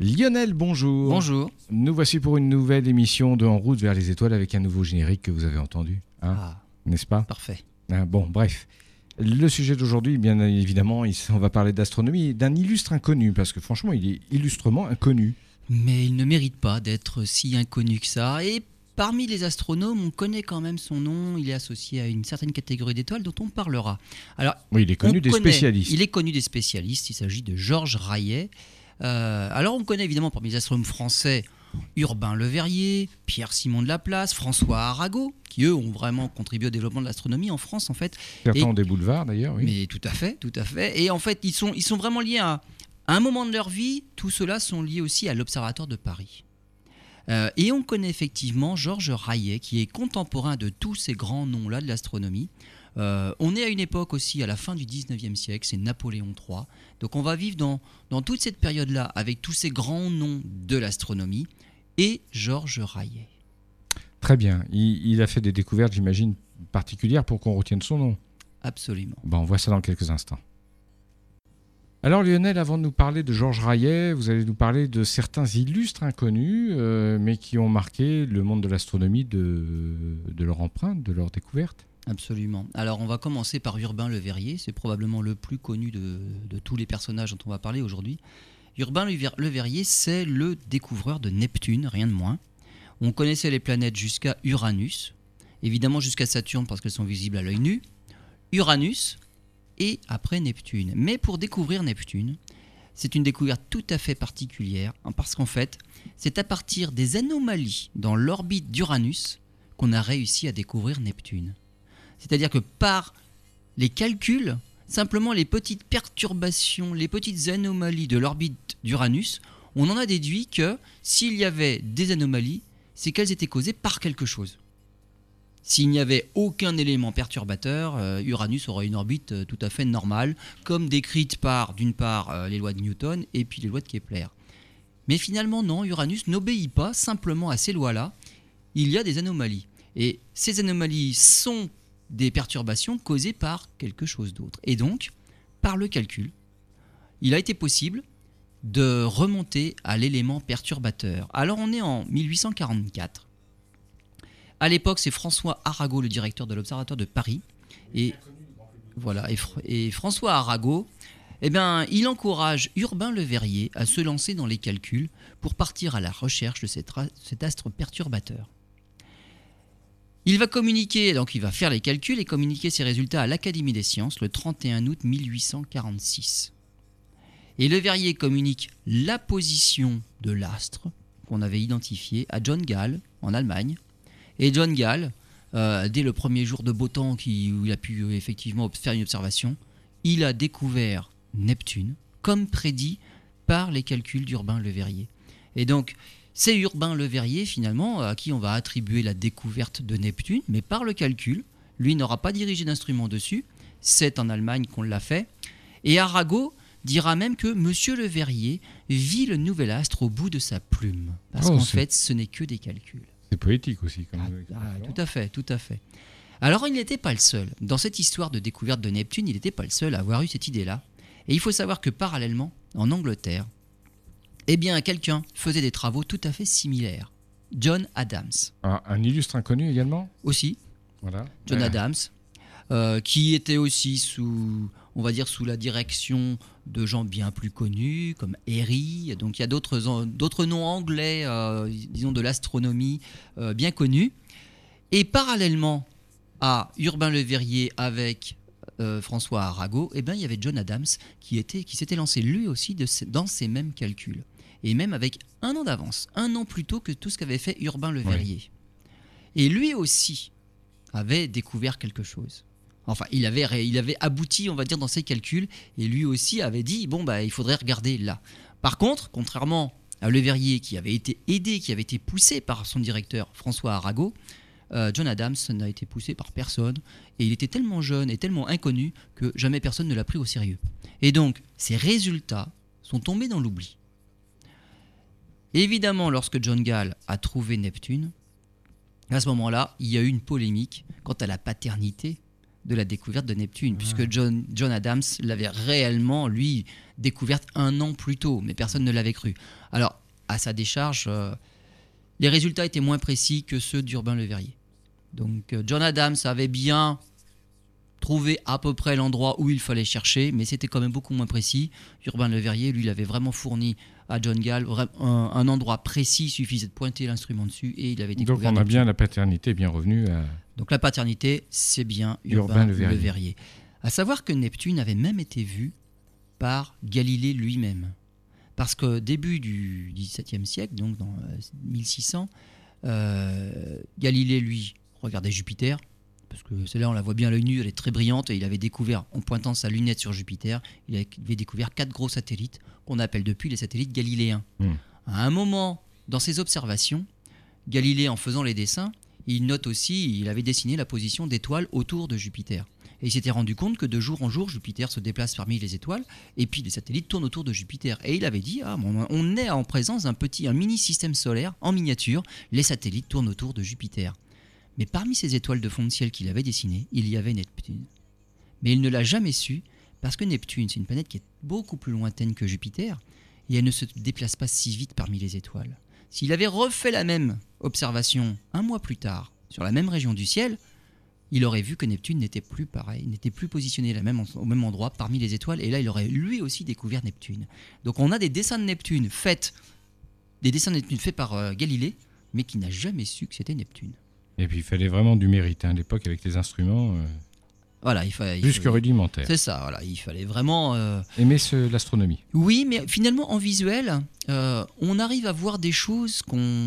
Lionel, bonjour. Bonjour. Nous voici pour une nouvelle émission de En route vers les étoiles avec un nouveau générique que vous avez entendu, hein, Ah, n'est-ce pas? Parfait. Hein, Bon, bref. Le sujet d'aujourd'hui, bien évidemment, on va parler d'astronomie et d'un illustre inconnu, parce que franchement, il est illustrement inconnu. Mais il ne mérite pas d'être si inconnu que ça. Et parmi les astronomes, on connaît quand même son nom. Il est associé à une certaine catégorie d'étoiles dont on parlera. Alors, Oui, il est connu on des connaît- spécialistes. Il est connu des spécialistes. Il s'agit de Georges Rayet. Euh, alors, on connaît évidemment parmi les astronomes français Urbain Le Verrier, Pierre-Simon de Laplace, François Arago, qui eux ont vraiment contribué au développement de l'astronomie en France en fait. Certains ont des boulevards, d'ailleurs, oui. Mais tout à fait, tout à fait. Et en fait, ils sont, ils sont vraiment liés à, à un moment de leur vie. Tout cela sont liés aussi à l'Observatoire de Paris. Euh, et on connaît effectivement Georges Rayet, qui est contemporain de tous ces grands noms-là de l'astronomie. Euh, on est à une époque aussi, à la fin du 19e siècle, c'est Napoléon III. Donc on va vivre dans, dans toute cette période-là avec tous ces grands noms de l'astronomie et Georges Rayet. Très bien. Il, il a fait des découvertes, j'imagine, particulières pour qu'on retienne son nom. Absolument. Bon, on voit ça dans quelques instants. Alors Lionel, avant de nous parler de Georges Rayet, vous allez nous parler de certains illustres inconnus, euh, mais qui ont marqué le monde de l'astronomie de, de leur empreinte, de leur découverte. Absolument. Alors on va commencer par Urbain Le Verrier, c'est probablement le plus connu de, tous les personnages dont on va parler aujourd'hui. Urbain Le Verrier, c'est le découvreur de Neptune, rien de moins. On connaissait les planètes jusqu'à Uranus, évidemment jusqu'à Saturne parce qu'elles sont visibles à l'œil nu, Uranus et après Neptune. Mais pour découvrir Neptune, c'est une découverte tout à fait particulière hein, parce qu'en fait, c'est à partir des anomalies dans l'orbite d'Uranus qu'on a réussi à découvrir Neptune. C'est-à-dire que par les calculs, simplement les petites perturbations, les petites anomalies de l'orbite d'Uranus, on en a déduit que s'il y avait des anomalies, c'est qu'elles étaient causées par quelque chose. S'il n'y avait aucun élément perturbateur, euh, Uranus aurait une orbite euh, tout à fait normale, comme décrite par, d'une part, euh, les lois de Newton et puis les lois de Kepler. Mais finalement, non, Uranus n'obéit pas simplement à ces lois-là. Il y a des anomalies. Et ces anomalies sont des perturbations causées par quelque chose d'autre. Et donc, par le calcul, il a été possible de remonter à l'élément perturbateur. Alors on est en 1844. À l'époque, c'est François Arago, le directeur de l'Observatoire de Paris. Et voilà, François Arago, eh bien, il encourage Urbain Le Verrier à se lancer dans les calculs pour partir à la recherche de cet astre perturbateur. Il va communiquer, donc il va faire les calculs et communiquer ses résultats à l'Académie des sciences le 31 août 1846. Et Le Verrier communique la position de l'astre qu'on avait identifié à John Gall en Allemagne. Et John Gall, euh, dès le premier jour de beau temps où il a pu euh, effectivement faire une observation, il a découvert Neptune, comme prédit par les calculs d'Urbain Le Verrier. Et donc, c'est Urbain Le Verrier, finalement, à qui on va attribuer la découverte de Neptune, mais par le calcul. Lui n'aura pas dirigé d'instrument dessus. C'est en Allemagne qu'on l'a fait. Et Arago dira même que Monsieur Le Verrier vit le nouvel astre au bout de sa plume. Parce Oh, qu'en fait, ce n'est que des calculs. C'est poétique aussi. Comme Ah, ah, tout à fait, tout à fait. Alors il n'était pas le seul. Dans cette histoire de découverte de Neptune, il n'était pas le seul à avoir eu cette idée-là. Et il faut savoir que parallèlement, en Angleterre, eh bien quelqu'un faisait des travaux tout à fait similaires. John Adams un illustre inconnu également? aussi, Voilà. John Euh, Adams, euh, qui était aussi sous, on va dire, sous la direction de gens bien plus connus, comme Airy. Donc il y a d'autres noms anglais, euh, disons de l'astronomie, euh, bien connus. Et parallèlement à Urbain Le Verrier avec François Arago, eh ben, il y avait John Adams qui, était, qui s'était lancé lui aussi de dans ces mêmes calculs. Et même avec un an d'avance, un an plus tôt que tout ce qu'avait fait Urbain Le Oui. Verrier. Et lui aussi avait découvert quelque chose. Enfin, il avait, il avait abouti, on va dire, dans ses calculs, et lui aussi avait dit, bon, bah, il faudrait regarder là. Par contre, contrairement à Le Verrier, qui avait été aidé, qui avait été poussé par son directeur François Arago, euh, John Adams n'a été poussé par personne, et il était tellement jeune et tellement inconnu que jamais personne ne l'a pris au sérieux. Et donc, ses résultats sont tombés dans l'oubli. Évidemment, lorsque John Gall a trouvé Neptune, à ce moment-là, il y a eu une polémique quant à la paternité de la découverte de Neptune, puisque John, John Adams l'avait réellement, lui, découverte un an plus tôt, mais personne ne l'avait cru. Alors, à sa décharge, euh, les résultats étaient moins précis que ceux d'Urbain Le Verrier. Donc, euh, John Adams avait bien trouvé à peu près l'endroit où il fallait chercher, mais c'était quand même beaucoup moins précis. Urbain Le Verrier, lui, il avait vraiment fourni à John Gall un, endroit précis, suffisait de pointer l'instrument dessus et il avait découvert. Donc on a bien la paternité bien revenue à... Donc la paternité, c'est bien Urbain, Le, Verrier. À savoir que Neptune avait même été vu par Galilée lui-même. Parce que début du XVIIe siècle, donc dans 1600, euh, euh, Galilée, lui, regardait Jupiter, parce que celle-là, on la voit bien à l'œil nu, elle est très brillante, et il avait découvert, en pointant sa lunette sur Jupiter, il avait découvert quatre gros satellites qu'on appelle depuis les satellites galiléens. Hmm. À un moment, dans ses observations, Galilée, en faisant les dessins, il note aussi, il avait dessiné la position d'étoiles autour de Jupiter. Et il s'était rendu compte que de jour en jour, Jupiter se déplace parmi les étoiles, et puis les satellites tournent autour de Jupiter. Et il avait dit, ah, on est en présence d'un petit, un mini système solaire en miniature, les satellites tournent autour de Jupiter. Mais parmi ces étoiles de fond de ciel qu'il avait dessinées, il y avait Neptune. Mais il ne l'a jamais su, parce que Neptune, c'est une planète qui est beaucoup plus lointaine que Jupiter, et elle ne se déplace pas si vite parmi les étoiles. S'il avait refait la même observation un mois plus tard, sur la même région du ciel, il aurait vu que Neptune n'était plus pareil, n'était plus positionné au même endroit parmi les étoiles, et là il aurait lui aussi découvert Neptune. Donc on a des dessins de Neptune faits, des dessins de Neptune faits par euh, Galilée, mais qui n'a jamais su que c'était Neptune. Et puis il fallait vraiment du mérite hein, à l'époque avec les instruments. Euh, voilà, il fallait. Plus que rudimentaire. C'est ça, voilà, il fallait vraiment. Euh, Aimer l'astronomie. Oui, mais finalement, en visuel, on arrive à voir des choses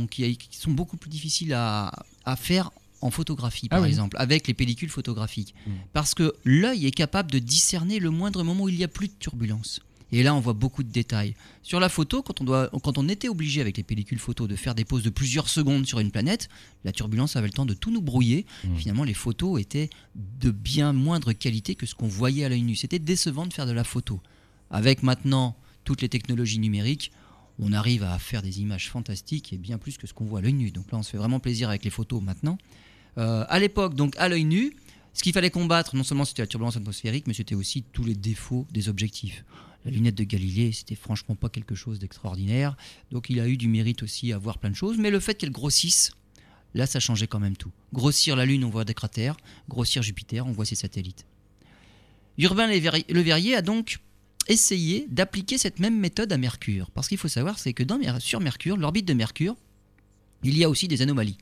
qui, sont beaucoup plus difficiles à, à faire en photographie, par ah exemple, avec les pellicules photographiques. Mm. Parce que l'œil est capable de discerner le moindre moment où il n'y a plus de turbulence. Et là, on voit beaucoup de détails. Sur la photo, quand on, doit, quand on était obligé avec les pellicules photo de faire des poses de plusieurs secondes sur une planète, la turbulence avait le temps de tout nous brouiller. Mm. Finalement, les photos étaient de bien moindre qualité que ce qu'on voyait à l'œil nu. C'était décevant de faire de la photo. Avec maintenant toutes les technologies numériques, on arrive à faire des images fantastiques et bien plus que ce qu'on voit à l'œil nu. Donc là, on se fait vraiment plaisir avec les photos maintenant. Euh, à l'époque, donc à l'œil nu, ce qu'il fallait combattre, non seulement c'était la turbulence atmosphérique, mais c'était aussi tous les défauts des objectifs. La lunette de Galilée, c'était franchement pas quelque chose d'extraordinaire. Donc il a eu du mérite aussi à voir plein de choses. Mais le fait qu'elle grossisse, là, ça changeait quand même tout. Grossir la Lune, on voit des cratères. Grossir Jupiter, on voit ses satellites. Urbain Le Verrier a donc essayé d'appliquer cette même méthode à Mercure. Parce qu'il faut savoir, c'est que sur Mercure, l'orbite de Mercure, il y a aussi des anomalies.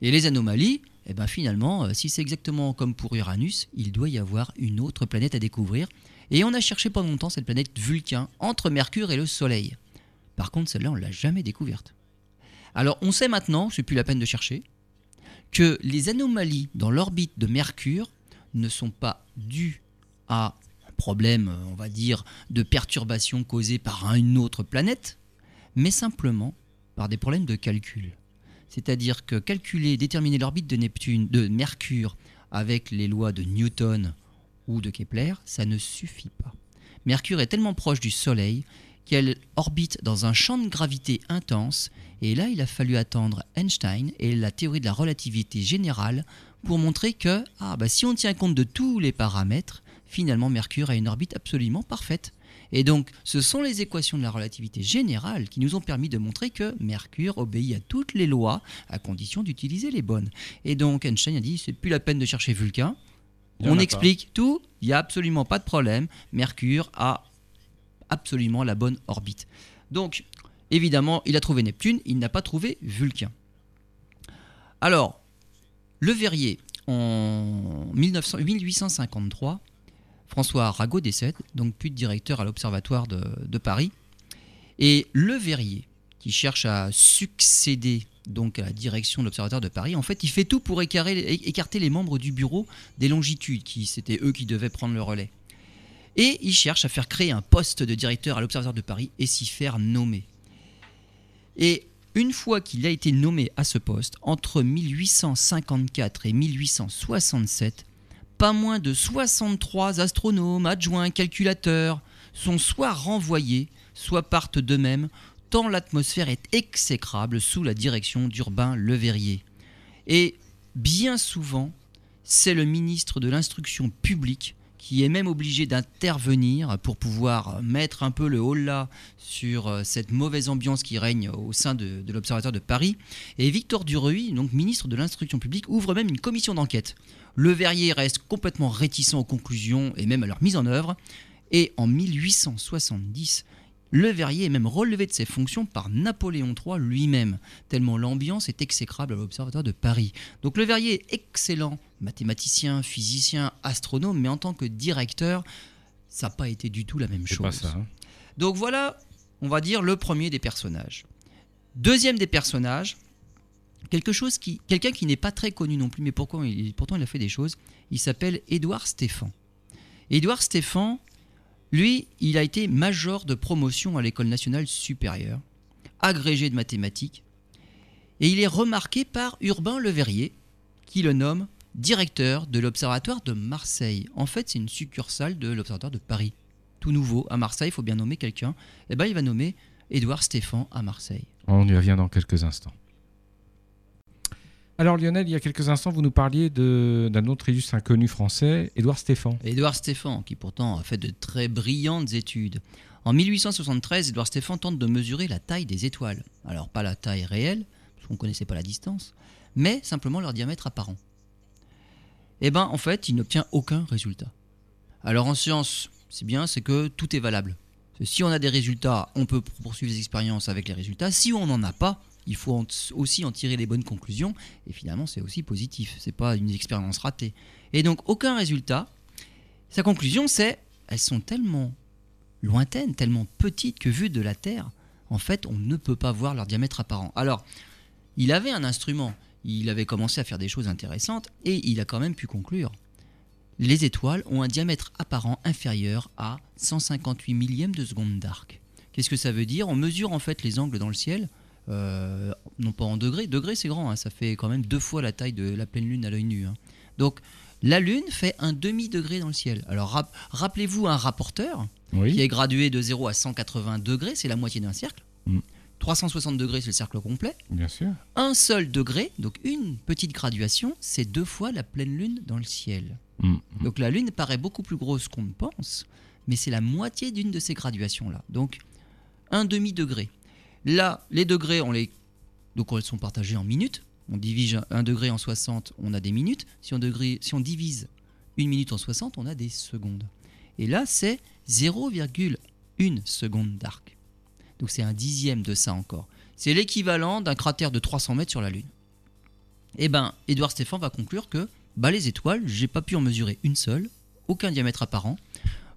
Et les anomalies, eh ben finalement, euh, si c'est exactement comme pour Uranus, il doit y avoir une autre planète à découvrir. Et on a cherché pendant longtemps cette planète Vulcain entre Mercure et le Soleil. Par contre, celle-là, on ne l'a jamais découverte. Alors, on sait maintenant, c'est plus la peine de chercher, que les anomalies dans l'orbite de Mercure ne sont pas dues à un problème, on va dire, de perturbation causée par une autre planète, mais simplement par des problèmes de calcul. C'est-à-dire que calculer, déterminer l'orbite de Neptune, de Mercure avec les lois de Newton ou de Kepler, ça ne suffit pas. Mercure est tellement proche du Soleil qu'elle orbite dans un champ de gravité intense, et là il a fallu attendre Einstein et la théorie de la relativité générale pour montrer que ah, bah, si on tient compte de tous les paramètres, finalement Mercure a une orbite absolument parfaite. Et donc, ce sont les équations de la relativité générale qui nous ont permis de montrer que Mercure obéit à toutes les lois à condition d'utiliser les bonnes. Et donc, Einstein a dit c'est plus la peine de chercher Vulcain. On explique tout, il n'y a absolument pas de problème. Mercure a absolument la bonne orbite. Donc, évidemment, il a trouvé Neptune, il n'a pas trouvé Vulcain. Alors, Le Verrier, en 1853, François Arago décède, donc plus de directeur à l'Observatoire de, Paris. Et Le Verrier, qui cherche à succéder donc à la direction de l'Observatoire de Paris, en fait, il fait tout pour écarter les membres du bureau des longitudes, qui c'était eux qui devaient prendre le relais. Et il cherche à faire créer un poste de directeur à l'Observatoire de Paris et s'y faire nommer. Et une fois qu'il a été nommé à ce poste, entre 1854 et 1867, pas moins de 63 astronomes, adjoints, calculateurs sont soit renvoyés, soit partent d'eux-mêmes, tant l'atmosphère est exécrable sous la direction d'Urbain Le Verrier. Et bien souvent, c'est le ministre de l'Instruction publique qui est même obligé d'intervenir pour pouvoir mettre un peu le haut-là sur euh, cette mauvaise ambiance qui règne au sein de, de l'Observatoire de Paris. Et Victor Duruy, donc ministre de l'Instruction publique, ouvre même une commission d'enquête. Le Verrier reste complètement réticent aux conclusions et même à leur mise en œuvre. Et en 1870, le Verrier est même relevé de ses fonctions par Napoléon III lui-même, tellement l'ambiance est exécrable à l'Observatoire de Paris. Donc le Verrier est excellent mathématicien, physicien, astronome, mais en tant que directeur, ça n'a pas été du tout la même chose. pas ça. hein. Donc voilà, on va dire le premier des personnages. Deuxième des personnages, quelque chose qui, quelqu'un qui n'est pas très connu non plus, mais pourquoi il- pourtant il a fait des choses. Il s'appelle Édouard Stéphan. Édouard Stéphan, lui, il a été major de promotion à l'école nationale supérieure, agrégé de mathématiques, et il est remarqué par Urbain Le Verrier, qui le nomme directeur de l'Observatoire de Marseille. En fait, c'est une succursale de l'Observatoire de Paris. Tout nouveau, à Marseille, il faut bien nommer quelqu'un. Eh ben, il va nommer Édouard Stéphan à Marseille. On y revient dans quelques instants. Alors Lionel, il y a quelques instants, vous nous parliez d'un autre illustre inconnu français, Édouard Stéphan. Édouard Stéphan, qui pourtant a fait de très brillantes études. En 1873, Édouard Stéphan tente de mesurer la taille des étoiles. Alors pas la taille réelle, parce qu'on ne connaissait pas la distance, mais simplement leur diamètre apparent. Eh ben, en fait, il n'obtient aucun résultat. Alors en science, c'est bien, c'est que tout est valable. Si on a des résultats, on peut poursuivre les expériences avec les résultats. Si on n'en a pas, il faut aussi en tirer les bonnes conclusions. Et finalement, c'est aussi positif. C'est pas une expérience ratée. Et donc, aucun résultat. Sa conclusion, c'est elles sont tellement lointaines, tellement petites que vues de la Terre, en fait, on ne peut pas voir leur diamètre apparent. Alors, il avait un instrument, il avait commencé à faire des choses intéressantes, et il a quand même pu conclure. Les étoiles ont un diamètre apparent inférieur à 158 millièmes de seconde d'arc. Qu'est-ce que ça veut dire? On mesure en fait les angles dans le ciel, euh, non pas en degrés, degrés c'est grand, hein, ça fait quand même deux fois la taille de la pleine lune à l'œil nu. hein. Donc la lune fait un demi-degré dans le ciel. Alors rap- rappelez-vous un rapporteur, Oui. qui est gradué de 0 à 180 degrés, c'est la moitié d'un cercle. Mm. 360 degrés, c'est le cercle complet. Bien sûr. Un seul degré, donc une petite graduation, c'est deux fois la pleine lune dans le ciel. Mm. Donc la lune paraît beaucoup plus grosse qu'on ne pense, mais c'est la moitié d'une de ces graduations-là. Donc un demi-degré. Là, les degrés, on les... donc elles sont partagés en minutes. On divise un degré en 60, on a des minutes. Si on, divise une minute en 60, on a des secondes. Et là, c'est 0,1 seconde d'arc. Donc c'est un dixième de ça encore. C'est l'équivalent d'un cratère de 300 mètres sur la Lune. Eh ben, Édouard Stéphan va conclure que bah, les étoiles, j'ai pas pu en mesurer une seule, aucun diamètre apparent.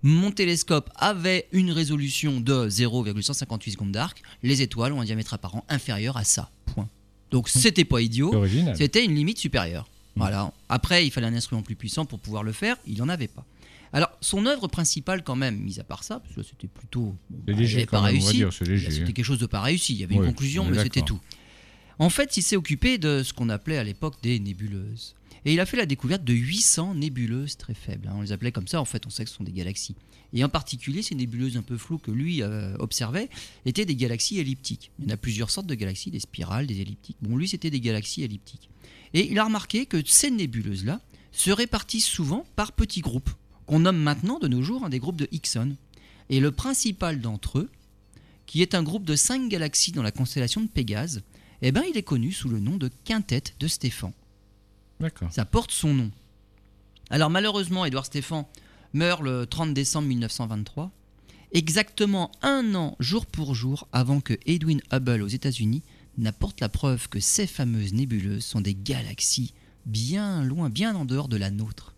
Mon télescope avait une résolution de 0,158 secondes d'arc. Les étoiles ont un diamètre apparent inférieur à ça. Point. Donc c'était pas idiot. C'était une limite supérieure. Voilà. Après, il fallait un instrument plus puissant pour pouvoir le faire. Il n'en avait pas. Alors, son œuvre principale, quand même, mis à part ça, parce que là, c'était plutôt. bon, bah, léger pas même, réussi. léger. C'était quelque chose de pas réussi. Il y avait une conclusion, mais c'était tout. En fait, il s'est occupé de ce qu'on appelait à l'époque des nébuleuses. Et il a fait la découverte de 800 nébuleuses très faibles. hein. On les appelait comme ça, en fait, on sait que ce sont des galaxies. Et en particulier, ces nébuleuses un peu floues que lui euh, observait étaient des galaxies elliptiques. Il y en a plusieurs sortes de galaxies, des spirales, des elliptiques. Bon, lui, c'était des galaxies elliptiques. Et il a remarqué que ces nébuleuses-là se répartissent souvent par petits groupes, qu'on nomme maintenant de nos jours hein, des groupes de Hickson. Et le principal d'entre eux, qui est un groupe de cinq galaxies dans la constellation de Pégase, eh ben, il est connu sous le nom de quintette de Stéphan. Ça porte son nom. Alors malheureusement, Édouard Stéphan meurt le 30 décembre 1923, exactement un an jour pour jour avant que Edwin Hubble aux États-Unis n'apporte la preuve que ces fameuses nébuleuses sont des galaxies bien loin, bien en dehors de la nôtre.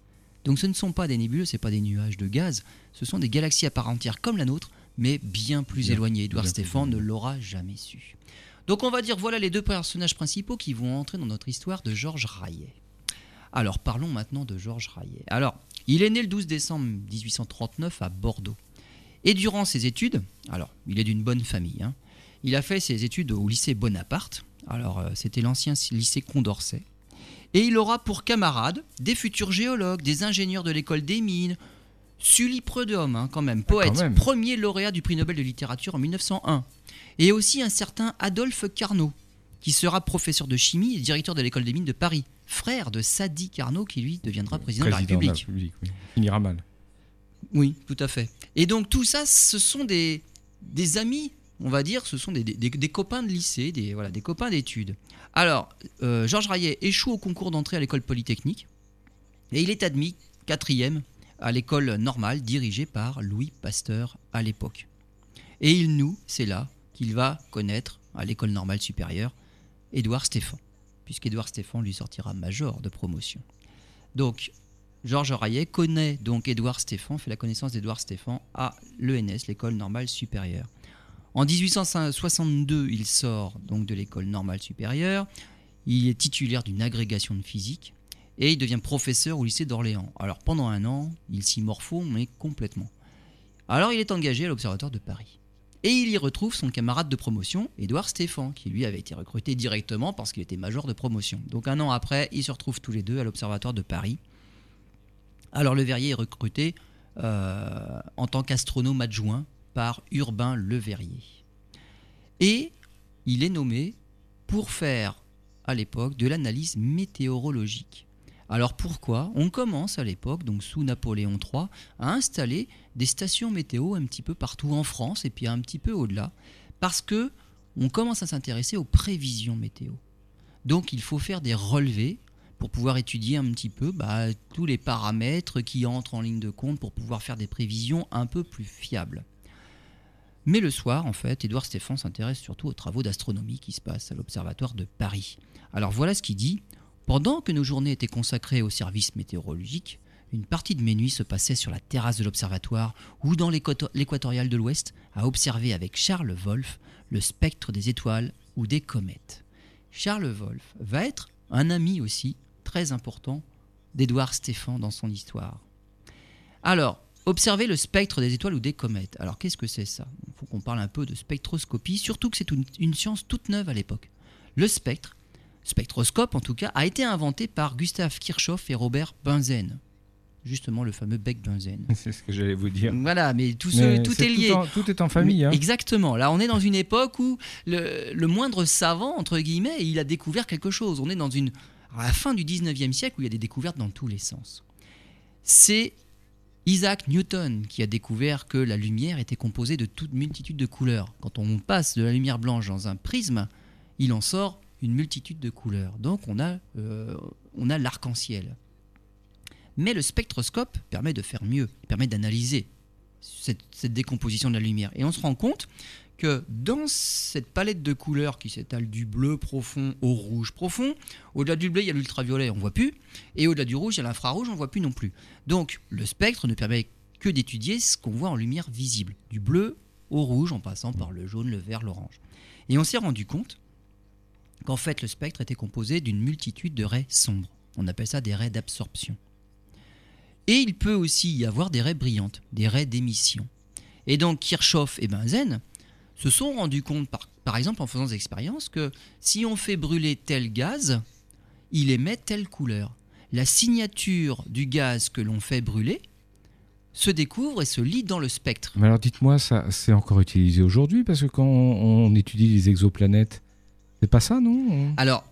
Donc ce ne sont pas des nébuleuses, ce pas des nuages de gaz, ce sont des galaxies à part entière comme la nôtre, mais bien plus Bien- éloignées. Édouard bien plus Stéphan ne l'aura jamais su. Donc on va dire voilà les deux personnages principaux qui vont entrer dans notre histoire de Georges Raillet. Alors parlons maintenant de Georges Raillet. Alors, il est né le 12 décembre 1839 à Bordeaux. Et durant ses études, alors il est d'une bonne famille, hein, il a fait ses études au lycée Bonaparte. Alors euh, c'était l'ancien lycée Condorcet. Et il aura pour camarades des futurs géologues, des ingénieurs de l'école des mines, Sully Prudhomme, hein, quand même, poète, même. premier lauréat du prix Nobel de littérature en 1901. Et aussi un certain Adolphe Carnot, qui sera professeur de chimie et directeur de l'école des mines de Paris, frère de Sadi Carnot, qui lui deviendra président, de la République. oui. Finira mal. Oui, tout à fait. Et donc tout ça, ce sont des, des amis, on va dire, ce sont des, des- des copains de lycée, des, voilà, des copains d'études. Alors, euh, Georges Rayet échoue au concours d'entrée à l'école polytechnique et il est admis quatrième à l'école normale dirigée par Louis Pasteur à l'époque. Et il noue, c'est là qu'il va connaître à l'école normale supérieure Édouard Stéphan, puisqu'Édouard Stéphan lui sortira major de promotion. Donc, Georges Rayet connaît donc Édouard Stéphan, fait la connaissance d'Édouard Stéphan à l'ENS, l'école normale supérieure. En 1862, il sort donc de l'école normale supérieure. Il est titulaire d'une agrégation de physique et il devient professeur au lycée d'Orléans. Alors pendant un an, il s'y morfond, mais complètement. Alors il est engagé à l'Observatoire de Paris. Et il y retrouve son camarade de promotion, Édouard Stéphan, qui lui avait été recruté directement parce qu'il était major de promotion. Donc un an après, ils se retrouvent tous les deux à l'Observatoire de Paris. Alors Le Verrier est recruté euh, en tant qu'astronome adjoint par Urbain Le Verrier. Et il est nommé pour faire à l'époque de l'analyse météorologique. Alors pourquoi On commence à l'époque, donc sous Napoléon III, à installer des stations météo un petit peu partout en France et puis un petit peu au-delà, parce que on commence à s'intéresser aux prévisions météo. Donc il faut faire des relevés pour pouvoir étudier un petit peu bah, tous les paramètres qui entrent en ligne de compte pour pouvoir faire des prévisions un peu plus fiables. Mais le soir, en fait, Édouard Stéphan s'intéresse surtout aux travaux d'astronomie qui se passent à l'Observatoire de Paris. Alors voilà ce qu'il dit. Pendant que nos journées étaient consacrées au service météorologique, une partie de mes nuits se passait sur la terrasse de l'observatoire ou dans l'équato- l'équatorial de l'Ouest à observer avec Charles Wolff le spectre des étoiles ou des comètes. Charles Wolff va être un ami aussi très important d'Édouard Stéphan dans son histoire. Alors, observer le spectre des étoiles ou des comètes. Alors, qu'est-ce que c'est ça? Il faut qu'on parle un peu de spectroscopie, surtout que c'est une science toute neuve à l'époque. Le spectre, spectroscope en tout cas, a été inventé par Gustave Kirchhoff et Robert Bunsen. Justement, le fameux Beck Bunsen. C'est ce que j'allais vous dire. Voilà, mais tout, ce- Mais tout est lié. en, tout est en famille. Hein. Exactement. Là, on est dans une époque où le, le moindre savant, entre guillemets, il a découvert quelque chose. On est dans une. À la fin du 19e siècle où il y a des découvertes dans tous les sens. C'est Isaac Newton qui a découvert que la lumière était composée de toute multitude de couleurs. Quand on passe de la lumière blanche dans un prisme, il en sort une multitude de couleurs. Donc on a, euh, on a l'arc-en-ciel. Mais le spectroscope permet de faire mieux, il permet d'analyser cette, décomposition de la lumière. Et on se rend compte que dans cette palette de couleurs qui s'étale du bleu profond au rouge profond, au-delà du bleu, il y a l'ultraviolet, on voit plus, et au-delà du rouge, il y a l'infrarouge, on voit plus non plus. Donc le spectre ne permet que d'étudier ce qu'on voit en lumière visible, du bleu au rouge en passant par le jaune, le vert, l'orange. Et on s'est rendu compte qu'en fait le spectre était composé d'une multitude de raies sombres. On appelle ça des raies d'absorption. Et il peut aussi y avoir des raies brillantes, des raies d'émission. Et donc Kirchhoff et Bunsen se sont rendus compte, par, exemple en faisant des expériences, que si on fait brûler tel gaz, il émet telle couleur. La signature du gaz que l'on fait brûler se découvre et se lit dans le spectre. Alors dites-moi, ça c'est encore utilisé aujourd'hui? Parce que quand on étudie les exoplanètes, c'est pas ça, non Alors,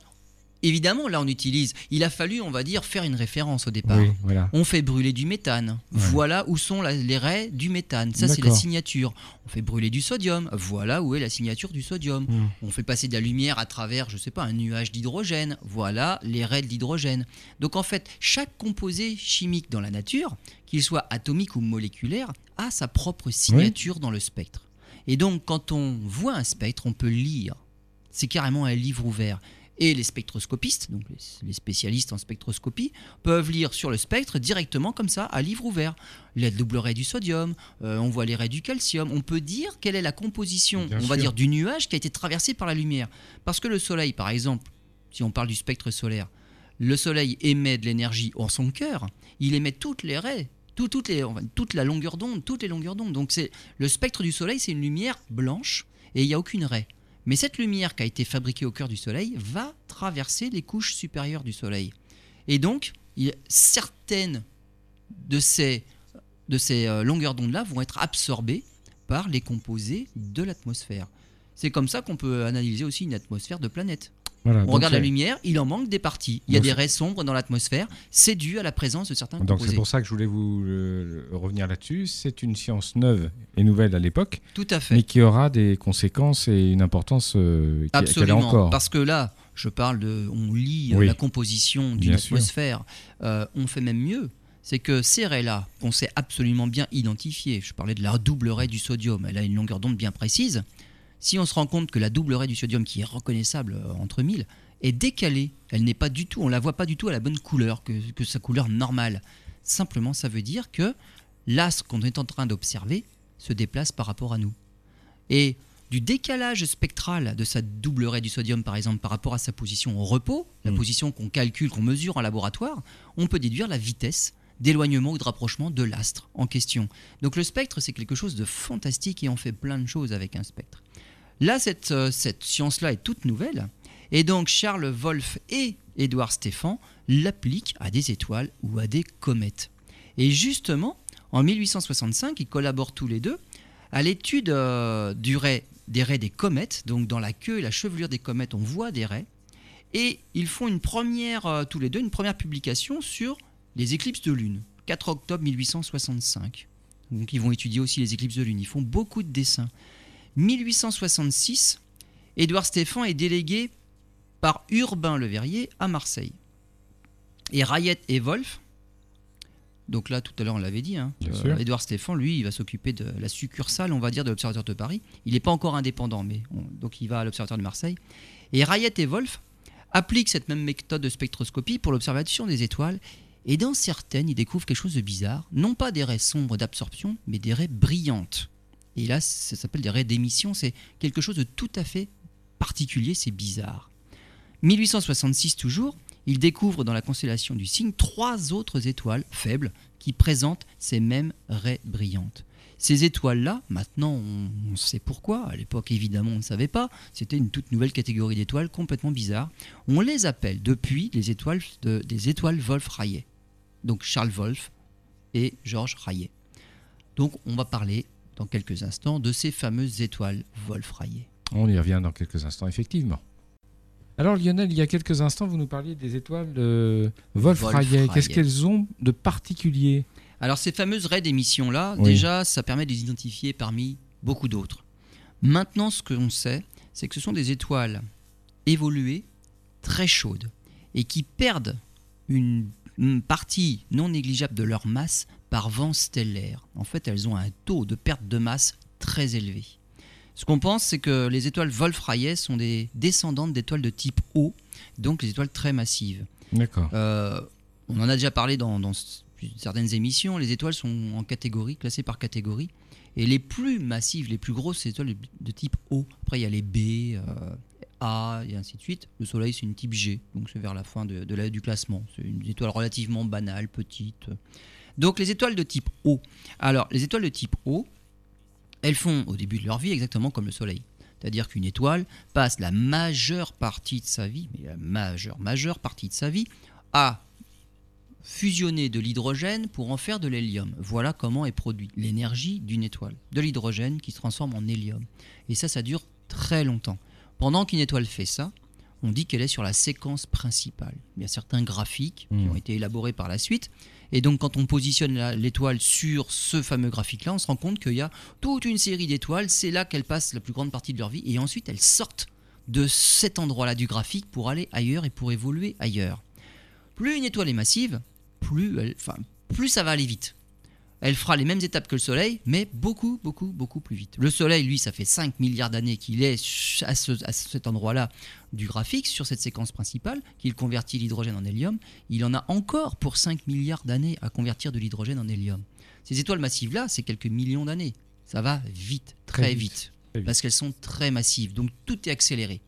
évidemment, là on utilise, il a fallu, on va dire, faire une référence au départ. Oui, voilà. On fait brûler du méthane. Ouais. Voilà où sont la- les raies du méthane. Ça, c'est la signature. On fait brûler du sodium. Voilà où est la signature du sodium. Hmm. On fait passer de la lumière à travers, je sais pas, un nuage d'hydrogène. Voilà les raies de l'hydrogène. Donc en fait, chaque composé chimique dans la nature, qu'il soit atomique ou moléculaire, a sa propre signature dans le spectre. Et donc quand on voit un spectre, on peut lire. C'est carrément un livre ouvert. Et les spectroscopistes, donc les- spécialistes en spectroscopie, peuvent lire sur le spectre directement comme ça, à livre ouvert. Les double raies du sodium, euh, on voit les raies du calcium. On peut dire quelle est la composition, Bien on va dire, du nuage qui a été traversé par la lumière. Parce que le Soleil, par exemple, si on parle du spectre solaire, le Soleil émet de l'énergie en son cœur, il émet toutes les raies. tout- toutes les, enfin, toute la longueur d'onde, toutes les longueurs d'onde. Donc c'est le spectre du Soleil, c'est une lumière blanche et il n'y a aucune raie. Mais cette lumière qui a été fabriquée au cœur du Soleil va traverser les couches supérieures du Soleil. Et donc, certaines de ces, de ces euh, longueurs d'onde-là vont être absorbées par les composés de l'atmosphère. C'est comme ça qu'on peut analyser aussi une atmosphère de planète. Voilà, On regarde la lumière, il en manque des parties. Il y a des raies sombres dans l'atmosphère. C'est dû à la présence de certains Donc c'est pour ça que je voulais vous euh, revenir là-dessus. C'est une science neuve et nouvelle à l'époque, Tout à fait. mais qui aura des conséquences et une importance euh, a Absolument. encore. Parce que là, je parle de. On lit Oui. la composition d'une atmosphère. Euh, on fait même mieux. C'est que ces raies-là, qu'on sait absolument bien identifier, je parlais de la double raie du sodium, elle a une longueur d'onde bien précise. Si on se rend compte que la double raie du sodium, qui est reconnaissable euh, entre mille, est décalée, elle n'est pas du tout, on la voit pas du tout à la bonne couleur, que, que sa couleur normale. Simplement, ça veut dire que l'astre qu'on est en train d'observer se déplace par rapport à nous. Et du décalage spectral de sa double raie du sodium, par exemple, par rapport à sa position au repos, la Mm. position qu'on calcule, qu'on mesure en laboratoire, on peut déduire la vitesse d'éloignement ou de rapprochement de l'astre en question. Donc le spectre, c'est quelque chose de fantastique et on fait plein de choses avec un spectre. Là, cette, euh, cette science-là est toute nouvelle. Et donc Charles Wolff et Édouard Stéphan l'appliquent à des étoiles ou à des comètes. Et justement, en 1865, ils collaborent tous les deux à l'étude euh, du ray- des raies des comètes. Donc dans la queue et la chevelure des comètes, on voit des raies. Et ils font une première, euh, tous les deux, une première publication sur les éclipses de lune, 4 octobre 1865. Donc ils vont étudier aussi les éclipses de lune. Ils font beaucoup de dessins. 1866, Édouard Stéphan est délégué par Urbain Le Verrier à Marseille. Et Rayet et Wolf, donc là tout à l'heure on l'avait dit, hein, euh. Édouard Stéphan, lui, il va s'occuper de la succursale, on va dire, de l'Observatoire de Paris. Il n'est pas encore indépendant, mais on- donc il va à l'Observatoire de Marseille. Et Rayet et Wolf appliquent cette même méthode de spectroscopie pour l'observation des étoiles. Et dans certaines, ils découvrent quelque chose de bizarre. Non pas des raies sombres d'absorption, mais des raies brillantes. Et là, ça s'appelle des raies d'émission. C'est quelque chose de tout à fait particulier, c'est bizarre. 1866 toujours, il découvre dans la constellation du Cygne trois autres étoiles faibles qui présentent ces mêmes raies brillantes. Ces étoiles-là, maintenant on, sait pourquoi, à l'époque évidemment on ne savait pas, c'était une toute nouvelle catégorie d'étoiles complètement bizarre. On les appelle depuis les étoiles de- des étoiles Wolf-Rayet. Donc Charles Wolf et Georges Rayet. Donc on va parler dans quelques instants de ces fameuses étoiles Wolf-Rayet. On y revient dans quelques instants, effectivement. Alors Lionel, il y a quelques instants, vous nous parliez des étoiles de Wolf-Rayet. Wolf-Rayet. Qu'est-ce qu'elles ont de particulier? Alors ces fameuses raies d'émission-là, Oui. déjà, ça permet de les identifier parmi beaucoup d'autres. Maintenant, ce que l'on sait, c'est que ce sont des étoiles évoluées, très chaudes, et qui perdent une partie non négligeable de leur masse par vent stellaire. En fait, elles ont un taux de perte de masse très élevé. Ce qu'on pense, c'est que les étoiles Wolf-Rayet sont des descendantes d'étoiles de type O, donc les étoiles très massives. D'accord. Euh, on en a déjà parlé dans, certaines émissions. Les étoiles sont en catégorie, classées par catégorie. Et les plus massives, les plus grosses, c'est les étoiles de type O. Après, il y a les B, euh, A, et ainsi de suite. Le Soleil, c'est une type G. Donc, c'est vers la fin de, de la- du classement. C'est une étoile relativement banale, petite. Donc, les étoiles de type O. Alors, les étoiles de type O, elles font au début de leur vie exactement comme le Soleil. C'est-à-dire qu'une étoile passe la majeure partie de sa vie, mais la majeure, majeure partie de sa vie, à fusionner de l'hydrogène pour en faire de l'hélium. Voilà comment est produite l'énergie d'une étoile. De l'hydrogène qui se transforme en hélium. Et ça, ça dure très longtemps. Pendant qu'une étoile fait ça, on dit qu'elle est sur la séquence principale. Il y a certains graphiques qui Mhm. ont été élaborés par la suite. Et donc, quand on positionne l'étoile sur ce fameux graphique-là, on se rend compte qu'il y a toute une série d'étoiles. C'est là qu'elles passent la plus grande partie de leur vie. Et ensuite, elles sortent de cet endroit-là du graphique pour aller ailleurs et pour évoluer ailleurs. Plus une étoile est massive, plus, elle- enfin, plus ça va aller vite. Elle fera les mêmes étapes que le Soleil, mais beaucoup, beaucoup, beaucoup plus vite. Le Soleil, lui, ça fait 5 milliards d'années qu'il est à, ce- à cet endroit-là du graphique, sur cette séquence principale, qu'il convertit l'hydrogène en hélium. Il en a encore pour 5 milliards d'années à convertir de l'hydrogène en hélium. Ces étoiles massives-là, c'est quelques millions d'années. Ça va vite, très, Très vite, vite, très vite. parce qu'elles sont très massives, donc tout est accéléré.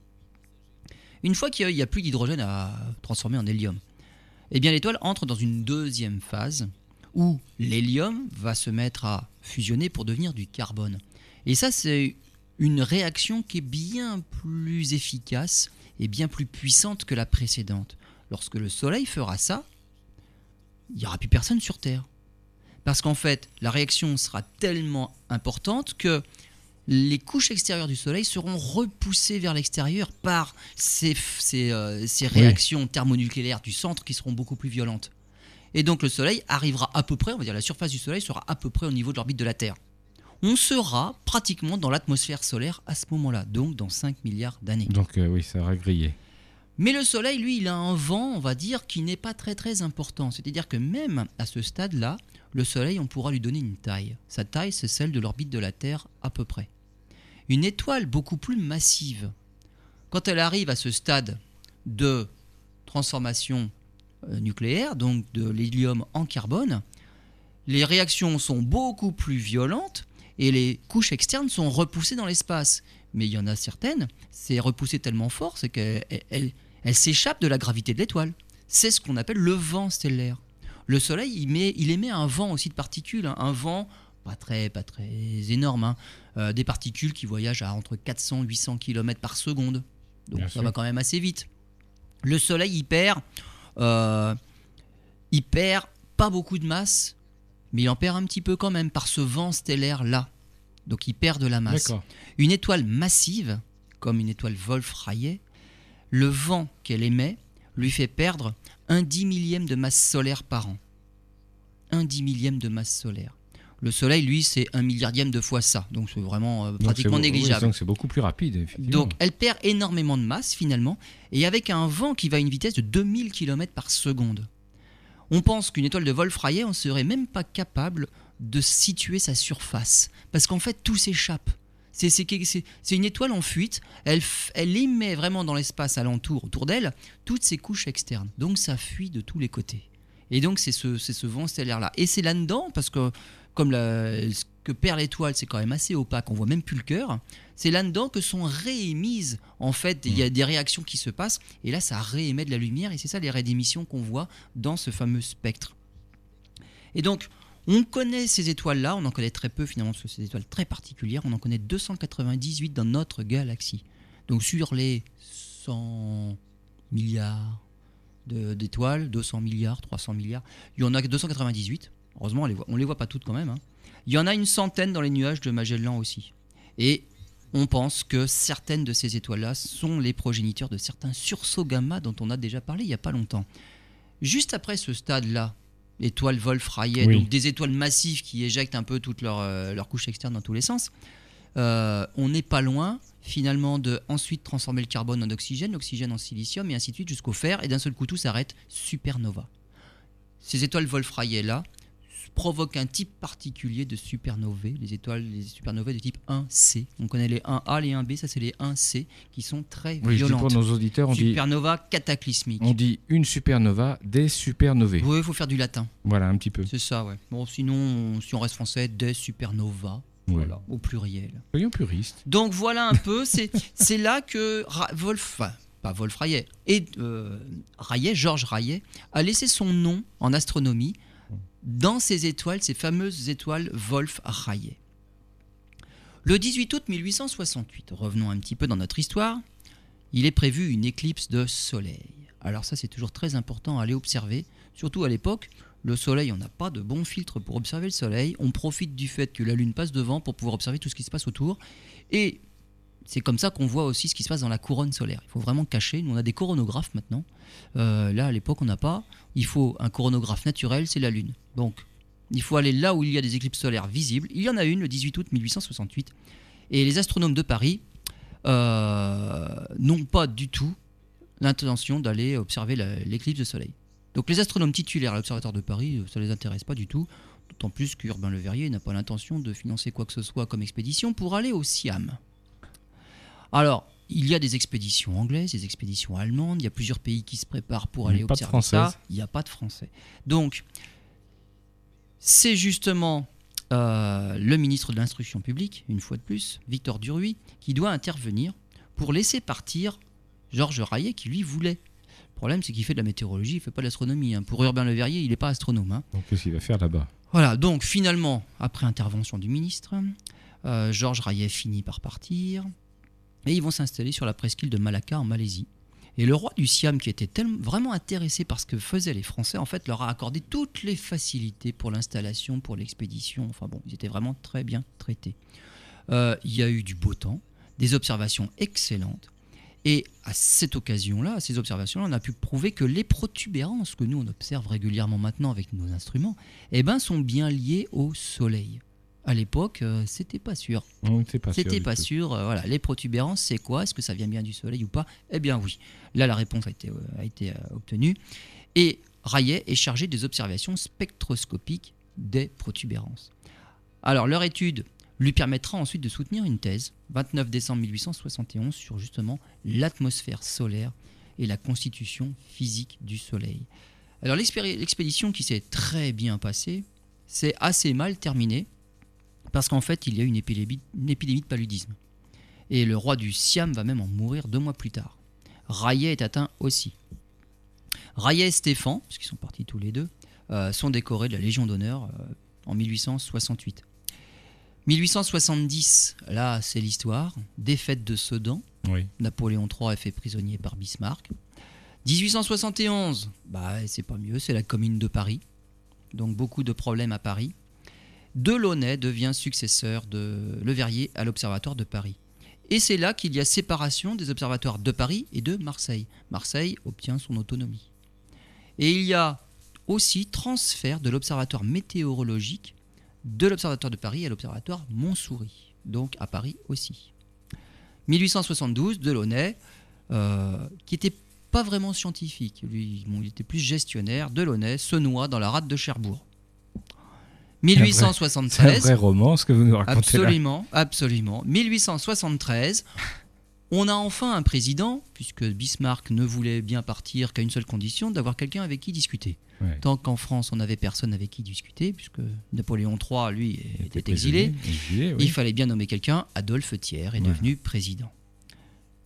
Une fois qu'il n'y a plus d'hydrogène à transformer en hélium, eh bien l'étoile entre dans une deuxième phase où l'hélium va se mettre à fusionner pour devenir du carbone. Et ça, c'est une réaction qui est bien plus efficace et bien plus puissante que la précédente. Lorsque le Soleil fera ça, il n'y aura plus personne sur Terre. Parce qu'en fait, la réaction sera tellement importante que les couches extérieures du Soleil seront repoussées vers l'extérieur par ces, ces, euh, ces réactions thermonucléaires du centre qui seront beaucoup plus violentes. Et donc le Soleil arrivera à peu près, on va dire la surface du Soleil sera à peu près au niveau de l'orbite de la Terre. On sera pratiquement dans l'atmosphère solaire à ce moment-là, donc dans 5 milliards d'années. Donc euh, oui, ça aurait grillé. Mais le Soleil, lui, il a un vent, on va dire, qui n'est pas très très important. C'est-à-dire que même à ce stade-là, le Soleil, on pourra lui donner une taille. Sa taille, c'est celle de l'orbite de la Terre à peu près. Une étoile beaucoup plus massive, quand elle arrive à ce stade de transformation nucléaire, donc de l'hélium en carbone, les réactions sont beaucoup plus violentes et les couches externes sont repoussées dans l'espace. Mais il y en a certaines, c'est repoussé tellement fort, c'est qu'elles elles, s'échappent de la gravité de l'étoile. C'est ce qu'on appelle le vent stellaire. Le Soleil, il, met, il émet un vent aussi de particules, hein. un vent pas très, pas très énorme, hein. euh, des particules qui voyagent à entre 400 et 800 km par seconde. Donc ça va quand même assez vite. Le Soleil, il perd, euh, il perd pas beaucoup de masse, mais il en perd un petit peu quand même par ce vent stellaire là. Donc il perd de la masse. Une étoile massive, comme une étoile Wolf-Rayet, le vent qu'elle émet lui fait perdre un dix millième de masse solaire par an. Un dix millième de masse solaire. Le Soleil, lui, c'est un milliardième de fois ça. Donc c'est vraiment euh, pratiquement négligeable. donc c'est beaucoup plus rapide. Donc elle perd énormément de masse finalement, et avec un vent qui va à une vitesse de 2000 km par seconde. On pense qu'une étoile de Wolf-Rayet, on serait même pas capable de situer sa surface. Parce qu'en fait, tout s'échappe. C'est une étoile en fuite, elle, elle émet vraiment dans l'espace alentour, autour d'elle, toutes ses couches externes. Donc ça fuit de tous les côtés. Et donc c'est ce, ce vent stellaire-là. Et c'est là-dedans, parce que comme ce que perd l'étoile, c'est quand même assez opaque, on voit même plus le cœur, c'est là-dedans que sont réémises, en fait, il y a des réactions qui se passent, et là ça réémet de la lumière, et c'est ça les raies d'émission qu'on voit dans ce fameux spectre. Et donc, on connaît ces étoiles-là, on en connaît très peu finalement, parce que c'est des étoiles très particulières. On en connaît 298 dans notre galaxie. Donc sur les 100 milliards d'étoiles, 200 milliards, 300 milliards, il y en a que 298. Heureusement, on les voit, les voit pas toutes quand même. Hein. Il y en a une centaine dans les nuages de Magellan aussi. Et on pense que certaines de ces étoiles-là sont les progéniteurs de certains sursauts gamma dont on a déjà parlé il n'y a pas longtemps. Juste après ce stade-là, étoiles Wolf-Rayet, donc des étoiles massives qui éjectent un peu toute leur, euh, leur couche externe dans tous les sens. Euh, on n'est pas loin finalement de ensuite transformer le carbone en oxygène, l'oxygène en silicium et ainsi de suite jusqu'au fer et d'un seul coup tout s'arrête, supernova. Ces étoiles Wolf-Rayet là provoquent un type particulier de supernovae, les étoiles, les supernovae de type 1C. On connaît les 1A, les 1B, ça c'est les 1C qui sont très oui, violentes. pour nos auditeurs, on supernova cataclysmique. On dit une supernova, des supernovae. Oui, il faut faire du latin. Voilà, un petit peu. C'est ça, ouais. Bon, sinon, si on reste français, des supernovas. Voilà, au pluriel. Soyons puristes. Donc voilà un peu, c'est là que Wolf, pas Wolf Rayet, et euh, Rayet, Georges Rayet, a laissé son nom en astronomie dans ces étoiles, ces fameuses étoiles Wolf-Rayet. Le 18 août 1868, revenons un petit peu dans notre histoire, il est prévu une éclipse de soleil. Alors ça c'est toujours très important à aller observer, surtout à l'époque, le soleil, on n'a pas de bon filtre pour observer le soleil, on profite du fait que la lune passe devant pour pouvoir observer tout ce qui se passe autour, et c'est comme ça qu'on voit aussi ce qui se passe dans la couronne solaire. Il faut vraiment cacher. Nous, on a des coronographes maintenant. Euh, là, à l'époque, on n'a pas. Il faut un coronographe naturel, c'est la Lune. Donc, il faut aller là où il y a des éclipses solaires visibles. Il y en a une le 18 août 1868. Et les astronomes de Paris euh, n'ont pas du tout l'intention d'aller observer l'éclipse de soleil. Donc les astronomes titulaires à l'Observatoire de Paris, euh, ça ne les intéresse pas du tout. D'autant plus qu'Urbain Le Verrier n'a pas l'intention de financer quoi que ce soit comme expédition pour aller au Siam. Alors, il y a des expéditions anglaises, des expéditions allemandes, il y a plusieurs pays qui se préparent pour aller observer ça. Il n'y a pas de français. Donc, c'est justement euh, le ministre de l'Instruction publique, une fois de plus, Victor Duruy, qui doit intervenir pour laisser partir Georges Rayet, qui lui voulait. Le problème, c'est qu'il fait de la météorologie, il ne fait pas de l'astronomie. Hein. Pour Urbain Le Verrier, il n'est pas astronome. Hein. Donc, qu'est-ce qu'il va faire là-bas Voilà, donc finalement, après intervention du ministre, euh, Georges Rayet finit par partir. Et ils vont s'installer sur la presqu'île de Malacca en Malaisie. Et le roi du Siam, qui était tellement, vraiment intéressé par ce que faisaient les Français, en fait, leur a accordé toutes les facilités pour l'installation, pour l'expédition. Enfin bon, ils étaient vraiment très bien traités. Euh, il y a eu du beau temps, des observations excellentes. Et à cette occasion-là, à ces observations-là, on a pu prouver que les protubérances que nous on observe régulièrement maintenant avec nos instruments, eh ben, sont bien liées au Soleil. À l'époque, euh, c'était pas sûr. c'était pas sûr. Pas sûr. euh, voilà, les protubérances, c'est quoi? Est-ce que ça vient bien du Soleil ou pas? Eh bien oui. Là, la réponse a été, euh, a été euh, obtenue. Et Rayet est chargé des observations spectroscopiques des protubérances. Alors, leur étude lui permettra ensuite de soutenir une thèse, 29 décembre 1871, sur justement l'atmosphère solaire et la constitution physique du Soleil. Alors, l'expédition qui s'est très bien passée, c'est assez mal terminé parce qu'en fait, il y a une épidémie, une épidémie de paludisme. Et le roi du Siam va même en mourir deux mois plus tard. Rayet est atteint aussi. Rayet et Stéphane, parce qu'ils sont partis tous les deux, euh, sont décorés de la Légion d'honneur euh, en 1868. 1870, là c'est l'histoire, défaite de Sedan, Oui. Napoléon III est fait prisonnier par Bismarck. 1871, bah c'est pas mieux, c'est la commune de Paris. Donc beaucoup de problèmes à Paris. Delaunay devient successeur de Leverrier à l'Observatoire de Paris. Et c'est là qu'il y a séparation des observatoires de Paris et de Marseille. Marseille obtient son autonomie. Et il y a aussi transfert de l'Observatoire météorologique de l'Observatoire de Paris à l'Observatoire Montsouris, donc à Paris aussi. 1872, Delaunay, euh, qui était pas vraiment scientifique, lui, il était plus gestionnaire, Delaunay se noie dans la rade de Cherbourg. C'est un 1873, vrai roman, ce que vous nous racontez là. Absolument, absolument. 1873, on a enfin un président, puisque Bismarck ne voulait bien partir qu'à une seule condition, d'avoir quelqu'un avec qui discuter. Ouais. Tant qu'en France, on n'avait personne avec qui discuter, puisque Napoléon III, lui, Il était exilé, exilé, oui. il fallait bien nommer quelqu'un. Adolphe Thiers est devenu président.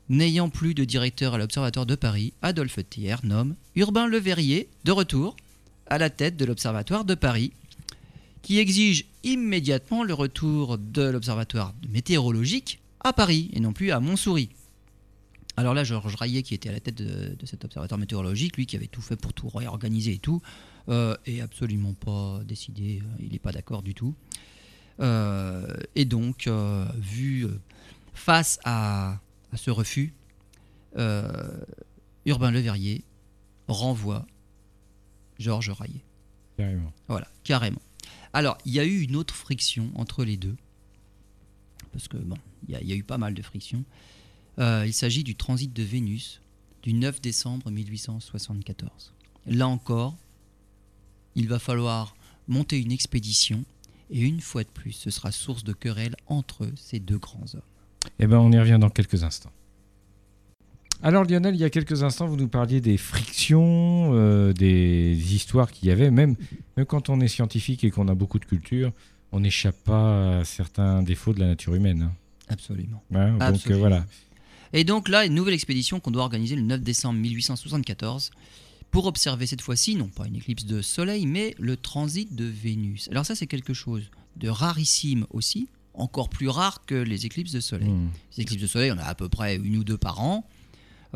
N'ayant plus de directeur à l'Observatoire de Paris, Adolphe Thiers nomme Urbain Le Verrier, de retour, à la tête de l'Observatoire de Paris, qui exige immédiatement le retour de l'Observatoire météorologique à Paris et non plus à Montsouris. Alors là, Georges Rayet, qui était à la tête de, de cet observatoire météorologique, lui qui avait tout fait pour tout réorganiser et tout, euh, est absolument pas décidé, euh, il n'est pas d'accord du tout. Euh, et donc, euh, vu face à, à ce refus, Urbain Le Verrier renvoie Georges Rayet. Carrément. Voilà, carrément. Alors, il y a eu une autre friction entre les deux. Parce que, bon, il y, a- eu pas mal de frictions. Euh, il s'agit du transit de Vénus du 9 décembre 1874. Là encore, il va falloir monter une expédition. Et une fois de plus, ce sera source de querelle entre ces deux grands hommes. Eh ben, on y revient dans quelques instants. Alors Lionel, il y a quelques instants, vous nous parliez des frictions, euh, des histoires qu'il y avait. Même, même quand on est scientifique et qu'on a beaucoup de culture, on n'échappe pas à certains défauts de la nature humaine. hein. Absolument. Ouais, donc euh, voilà. Et donc là, une nouvelle expédition qu'on doit organiser le 9 décembre 1874 pour observer cette fois-ci, non pas une éclipse de soleil, mais le transit de Vénus. Alors ça, c'est quelque chose de rarissime aussi, encore plus rare que les éclipses de soleil. Hmm. Les éclipses de soleil, on a à peu près une ou deux par an.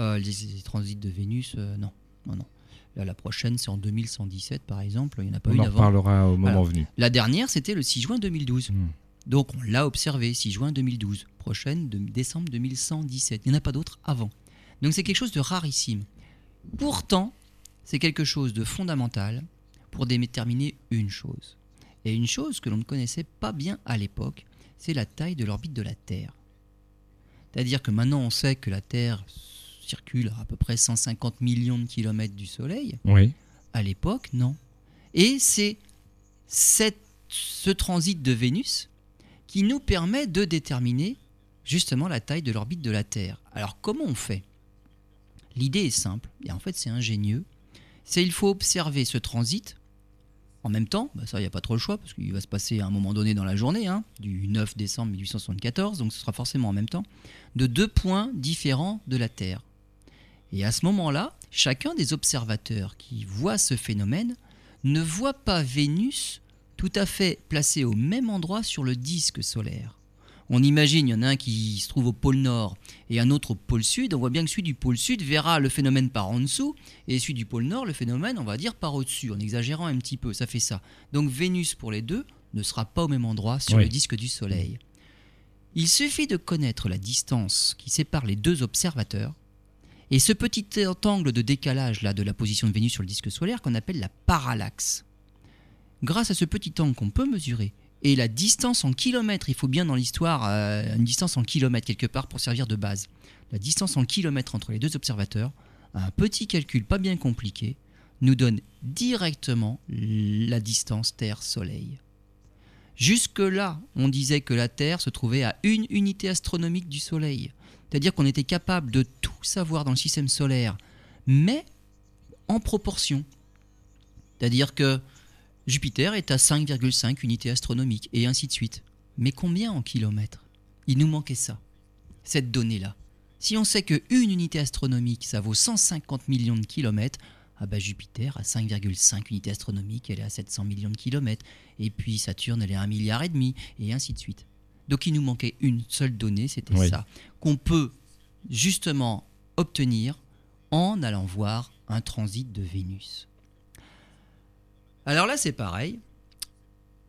Euh, les, les transits de Vénus, euh, non. non, non. Là, la prochaine, c'est en 2117, par exemple. Il n'y en a pas On une en avant. reparlera au moment Alors, venu. La dernière, c'était le 6 juin 2012. Hmm. Donc on l'a observé, 6 juin 2012. Prochaine, de décembre 2117. Il n'y en a pas d'autres avant. Donc c'est quelque chose de rarissime. Pourtant, c'est quelque chose de fondamental pour déterminer une chose. Et une chose que l'on ne connaissait pas bien à l'époque, c'est la taille de l'orbite de la Terre. C'est-à-dire que maintenant on sait que la Terre circule à à peu près 150 millions de kilomètres du Soleil. Oui. À l'époque, non. Et c'est ce transit de Vénus qui nous permet de déterminer justement la taille de l'orbite de la Terre. Alors comment on fait? L'idée est simple, et en fait c'est ingénieux. C'est il faut observer ce transit en même temps, bah ça il n'y a pas trop le choix, parce qu'il va se passer à un moment donné dans la journée, hein, du 9 décembre 1874, donc ce sera forcément en même temps, de deux points différents de la Terre. Et à ce moment-là, chacun des observateurs qui voit ce phénomène ne voit pas Vénus tout à fait placée au même endroit sur le disque solaire. On imagine, il y en a un qui se trouve au pôle nord et un autre au pôle sud. On voit bien que celui du pôle sud verra le phénomène par en dessous et celui du pôle nord, le phénomène, on va dire, par au-dessus, en exagérant un petit peu. Ça fait ça. Donc Vénus, pour les deux, ne sera pas au même endroit sur Oui. le disque du Soleil. Il suffit de connaître la distance qui sépare les deux observateurs et ce petit angle de décalage là de la position de Vénus sur le disque solaire qu'on appelle la parallaxe. Grâce à ce petit angle qu'on peut mesurer et la distance en kilomètres, il faut bien dans l'histoire euh, une distance en kilomètres quelque part pour servir de base. La distance en kilomètres entre les deux observateurs, un petit calcul pas bien compliqué, nous donne directement la distance Terre-Soleil. Jusque-là, on disait que la Terre se trouvait à une unité astronomique du Soleil. C'est-à-dire qu'on était capable de tout savoir dans le système solaire, mais en proportion. C'est-à-dire que Jupiter est à 5,5 unités astronomiques, et ainsi de suite. Mais combien en kilomètres? Il nous manquait ça, cette donnée-là. Si on sait qu'une unité astronomique, ça vaut 150 millions de kilomètres, ah bah Jupiter à 5,5 unités astronomiques, elle est à 700 millions de kilomètres. Et puis Saturne, elle est à 1 milliard et demi, et ainsi de suite. Donc il nous manquait une seule donnée, c'était ça, qu'on peut justement obtenir en allant voir un transit de Vénus. Alors là, c'est pareil.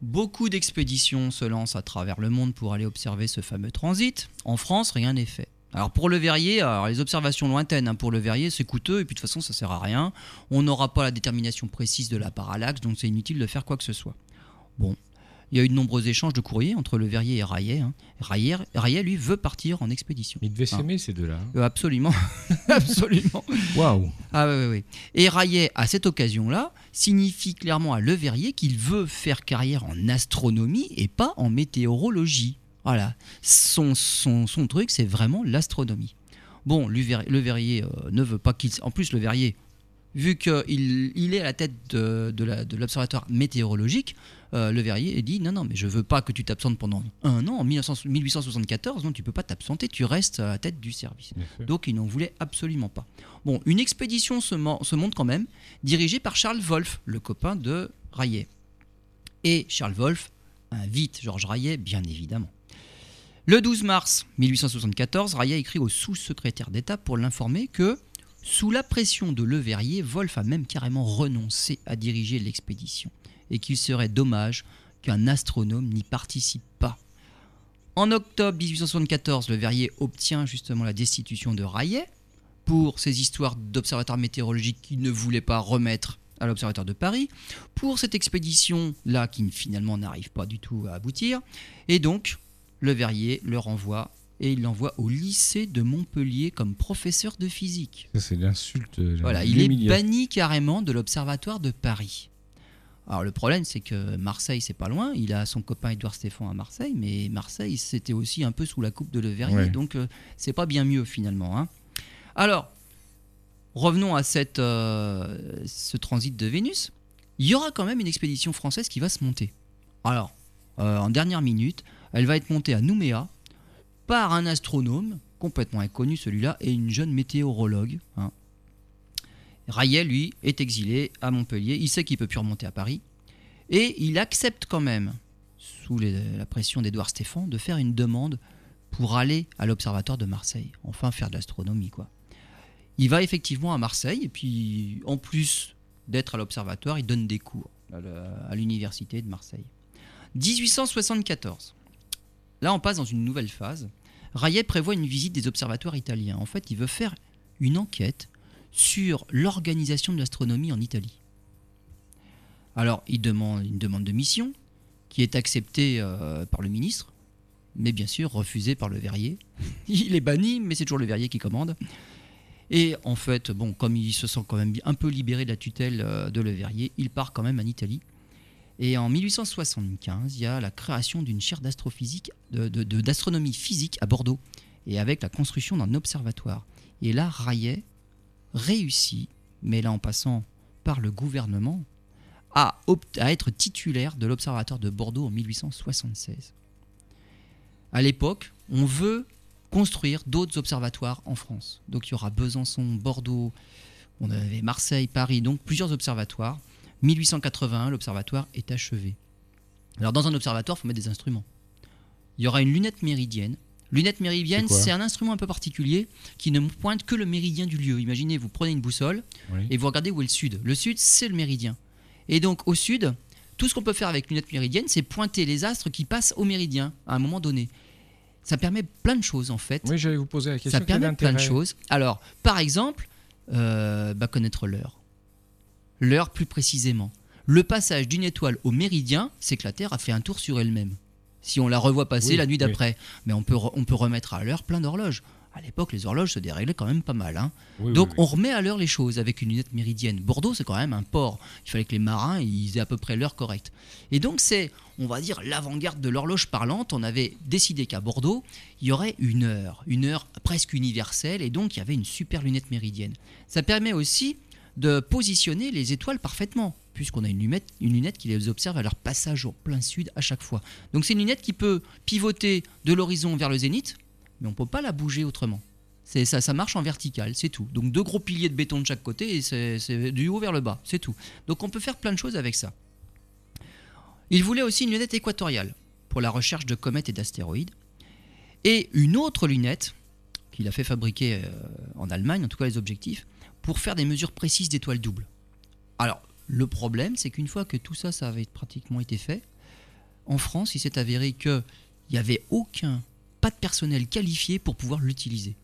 Beaucoup d'expéditions se lancent à travers le monde pour aller observer ce fameux transit. En France, rien n'est fait. Alors pour le verrier, alors les observations lointaines hein, pour le verrier, c'est coûteux et puis de toute façon ça sert à rien. On n'aura pas la détermination précise de la parallaxe, donc c'est inutile de faire quoi que ce soit. Bon, il y a eu de nombreux échanges de courriers entre le Verrier et Rayet. Hein. Rayet, lui, veut partir en expédition. Ils devaient s'aimer, ces deux-là. Hein. Euh, absolument. absolument. Waouh. Ah, oui, oui, Et Rayet, à cette occasion-là, signifie clairement à Le Verrier qu'il veut faire carrière en astronomie et pas en météorologie. Voilà. Son, son, son truc, c'est vraiment l'astronomie. Bon, le Verrier euh, ne veut pas qu'il. En plus, Le Verrier, vu qu'il il est à la tête de, de l'observatoire météorologique, euh, le Verrier dit non, non, mais je veux pas que tu t'absentes pendant un an. En 1874, non, tu peux pas t'absenter, tu restes à la tête du service. Donc il n'en voulait absolument pas. Bon, une expédition se, se monte quand même, dirigée par Charles Wolff, le copain de Rayet. Et Charles Wolff invite Georges Rayet, bien évidemment. Le 12 mars 1874, Rayet écrit au sous-secrétaire d'État pour l'informer que, sous la pression de Le Verrier, Wolff a même carrément renoncé à diriger l'expédition et qu'il serait dommage qu'un astronome n'y participe pas. En octobre 1874, le Verrier obtient justement la destitution de Rayet pour ses histoires d'observatoire météorologique qu'il ne voulait pas remettre à l'Observatoire de Paris, pour cette expédition-là qui finalement n'arrive pas du tout à aboutir. Et donc, le Verrier le renvoie et il l'envoie au lycée de Montpellier comme professeur de physique. Ça, c'est l'insulte. Voilà, il est banni carrément de l'Observatoire de Paris. Alors le problème, c'est que Marseille, c'est pas loin. Il a son copain Edouard Stéphane à Marseille, mais Marseille, c'était aussi un peu sous la coupe de Le Verrier, donc euh, c'est pas bien mieux finalement. Hein. Alors, revenons à cette, euh, ce transit de Vénus. Il y aura quand même une expédition française qui va se monter. Alors, euh, en dernière minute, elle va être montée à Nouméa par un astronome complètement inconnu celui-là et une jeune météorologue. Hein. Rayet, lui, est exilé à Montpellier. Il sait qu'il peut plus remonter à Paris. Et il accepte quand même, sous la pression d'Édouard Stéphan, de faire une demande pour aller à l'Observatoire de Marseille. Enfin, faire de l'astronomie, quoi. Il va effectivement à Marseille, et puis, en plus d'être à l'Observatoire, il donne des cours à l'Université de Marseille. 1874. Là, on passe dans une nouvelle phase. Rayet prévoit une visite des observatoires italiens. En fait, il veut faire une enquête sur l'organisation de l'astronomie en Italie. Alors, il demande une demande de mission qui est acceptée euh, par le ministre, mais bien sûr refusée par le verrier. il est banni, mais c'est toujours le verrier qui commande. Et en fait, bon, comme il se sent quand même un peu libéré de la tutelle euh, de Le Verrier, il part quand même en Italie. Et en 1875, il y a la création d'une chaire d'astrophysique, d'astronomie de, physique à Bordeaux, et avec la construction d'un observatoire. Et là, Rayet réussi, mais là en passant par le gouvernement, à, être titulaire de l'Observatoire de Bordeaux en 1876. À l'époque, on veut construire d'autres observatoires en France. Donc il y aura Besançon, Bordeaux, on avait Marseille, Paris, donc plusieurs observatoires. 1881, l'observatoire est achevé. Alors dans un observatoire, il faut mettre des instruments. Il y aura une lunette méridienne Lunette méridienne, c'est un instrument un peu particulier qui ne pointe que le méridien du lieu. Imaginez, vous prenez une boussole et vous regardez où est le sud. Le sud, c'est le méridien. Et donc au sud, tout ce qu'on peut faire avec lunette méridienne, c'est pointer les astres qui passent au méridien à un moment donné. Ça permet plein de choses en fait. Oui, j'allais vous poser la question. Ça permet plein de choses. Alors, par exemple, euh, bah, connaître l'heure. L'heure plus précisément. Le passage d'une étoile au méridien, c'est que la Terre a fait un tour sur elle-même. Si on la revoit passer Oui, la nuit oui. d'après. Mais on peut, on peut remettre à l'heure plein d'horloges. À l'époque, les horloges se déréglaient quand même pas mal. hein. Oui, Donc on remet à l'heure les choses avec une lunette méridienne. Bordeaux, c'est quand même un port. Il fallait que les marins ils aient à peu près l'heure correcte. Et donc c'est, on va dire, l'avant-garde de l'horloge parlante. On avait décidé qu'à Bordeaux, il y aurait une heure, une heure presque universelle, et donc il y avait une super lunette méridienne. Ça permet aussi de positionner les étoiles parfaitement, puisqu'on a une lunette, une lunette qui les observe à leur passage au plein sud à chaque fois. Donc c'est une lunette qui peut pivoter de l'horizon vers le zénith, mais on ne peut pas la bouger autrement. C'est ça, ça marche en vertical, c'est tout. Donc deux gros piliers de béton de chaque côté et c'est du haut vers le bas, c'est tout. Donc on peut faire plein de choses avec ça. Il voulait aussi une lunette équatoriale pour la recherche de comètes et d'astéroïdes et une autre lunette qu'il a fait fabriquer euh, en Allemagne, en tout cas les objectifs, pour faire des mesures précises d'étoiles doubles. Alors le problème, c'est qu'une fois que tout ça, ça avait pratiquement été fait, en France, il s'est avéré qu'il n'y avait aucun, pas de personnel qualifié pour pouvoir l'utiliser.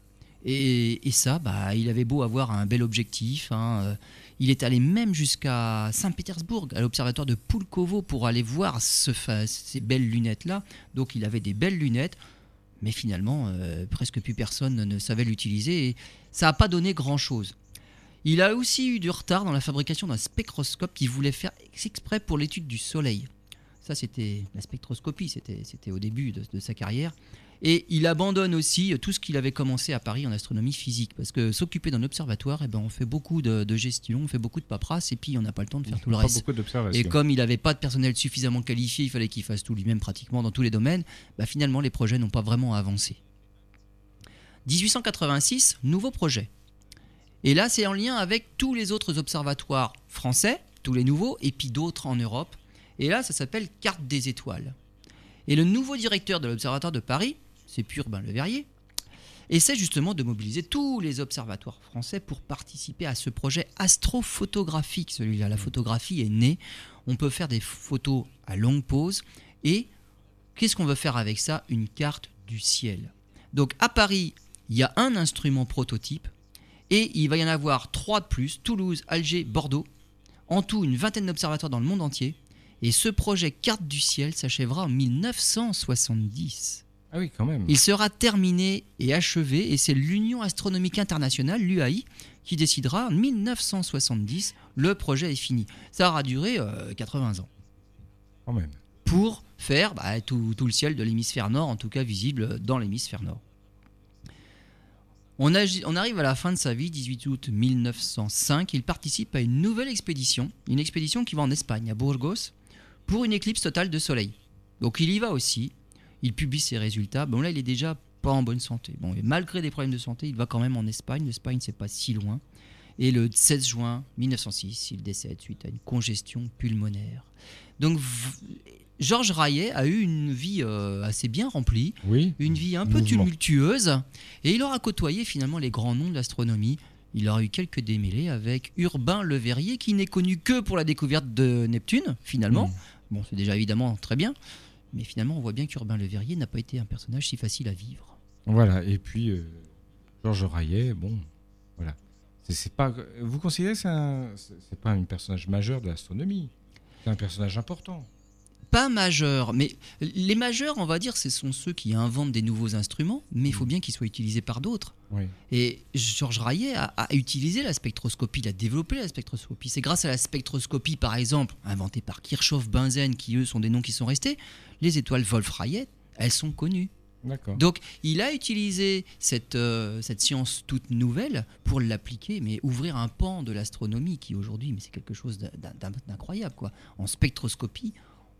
Et, ça, bah, il avait beau avoir un bel objectif. hein, euh, il est allé même jusqu'à Saint-Pétersbourg, à l'observatoire de Pulkovo, pour aller voir ces belles lunettes-là. Donc il avait des belles lunettes, mais finalement, euh, presque plus personne ne savait l'utiliser. Et ça n'a pas donné grand-chose. Il a aussi eu du retard dans la fabrication d'un spectroscope qu'il voulait faire exprès pour l'étude du Soleil. Ça, c'était la spectroscopie, c'était au début de, de sa carrière. Et il abandonne aussi tout ce qu'il avait commencé à Paris en astronomie physique. Parce que s'occuper d'un observatoire, eh ben, on fait beaucoup de, de gestion, on fait beaucoup de paperasse, et puis on n'a pas le temps de faire tout le Pas reste. beaucoup. Et comme il n'avait pas de personnel suffisamment qualifié, il fallait qu'il fasse tout lui-même pratiquement dans tous les domaines, bah finalement les projets n'ont pas vraiment avancé. 1886, nouveau projet. Et là, c'est en lien avec tous les autres observatoires français, tous les nouveaux, et puis d'autres en Europe. Et là, ça s'appelle Carte des étoiles. Et le nouveau directeur de l'Observatoire de Paris, c'est Purbain Le Verrier, essaie justement de mobiliser tous les observatoires français pour participer à ce projet astrophotographique. Celui-là, la photographie est née. On peut faire des photos à longue pause. Et qu'est-ce qu'on veut faire avec ça? Une carte du ciel. Donc à Paris, il y a un instrument prototype. Et il va y en avoir trois de plus Toulouse, Alger, Bordeaux. En tout, une vingtaine d'observatoires dans le monde entier. Et ce projet Carte du ciel s'achèvera en 1970. Ah oui, quand même. Il sera terminé et achevé et c'est l'Union astronomique internationale, l'UAI, qui décidera en 1970, le projet est fini. Ça aura duré euh, 80 ans Quand même. pour faire bah, tout, tout le ciel de l'hémisphère nord, en tout cas visible dans l'hémisphère nord. On, arrive à la fin de sa vie, 18 août 1905. Il participe à une nouvelle expédition, une expédition qui va en Espagne, à Burgos, pour une éclipse totale de soleil. Donc il y va aussi, il publie ses résultats. Bon là, il est déjà pas en bonne santé. Bon, et malgré des problèmes de santé, il va quand même en Espagne. L'Espagne, c'est pas si loin. Et le 16 juin 1906, il décède suite à une congestion pulmonaire. Donc Georges Rayet a eu une vie euh, assez bien remplie, Oui. une vie un peu Mouvement. tumultueuse, et il aura côtoyé finalement les grands noms de l'astronomie. Il aura eu quelques démêlés avec Urbain Le Verrier, qui n'est connu que pour la découverte de Neptune, finalement. Mm. Bon, c'est déjà évidemment très bien, mais finalement, on voit bien qu'Urbain Le Verrier n'a pas été un personnage si facile à vivre. Voilà. Et puis, euh, Georges Rayet, bon, voilà. C'est- pas. Vous considérez que c'est un- pas un personnage majeur de l'astronomie? C'est un personnage important. Pas majeur, mais les majeurs, on va dire, ce sont ceux qui inventent des nouveaux instruments, mais il faut bien qu'ils soient utilisés par d'autres. Oui. Et Georges Rayet a, a utilisé la spectroscopie, il a développé la spectroscopie. C'est grâce à la spectroscopie, par exemple, inventée par Kirchhoff, Bunsen, qui eux sont des noms qui sont restés, les étoiles Wolf-Rayet, elles sont connues. Donc il a utilisé cette, euh, cette science toute nouvelle pour l'appliquer, mais ouvrir un pan de l'astronomie qui aujourd'hui, mais c'est quelque chose d'in- d'in- d'incroyable. quoi. En spectroscopie,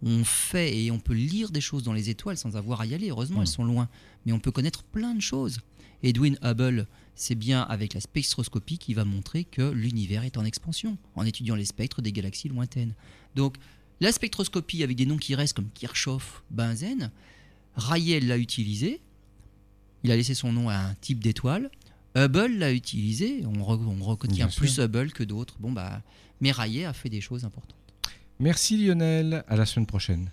on fait et on peut lire des choses dans les étoiles sans avoir à y aller. Heureusement, Mm. elles sont loin, mais on peut connaître plein de choses. Edwin Hubble, c'est bien avec la spectroscopie qui va montrer que l'univers est en expansion, en étudiant les spectres des galaxies lointaines. Donc la spectroscopie avec des noms qui restent comme Kirchhoff, Bunsen, Rayet l'a utilisé, il a laissé son nom à un type d'étoile. Hubble l'a utilisé, on, re- on retient Bien plus. Hubble que d'autres. Bon bah, mais Rayet a fait des choses importantes. Merci Lionel. À la semaine prochaine.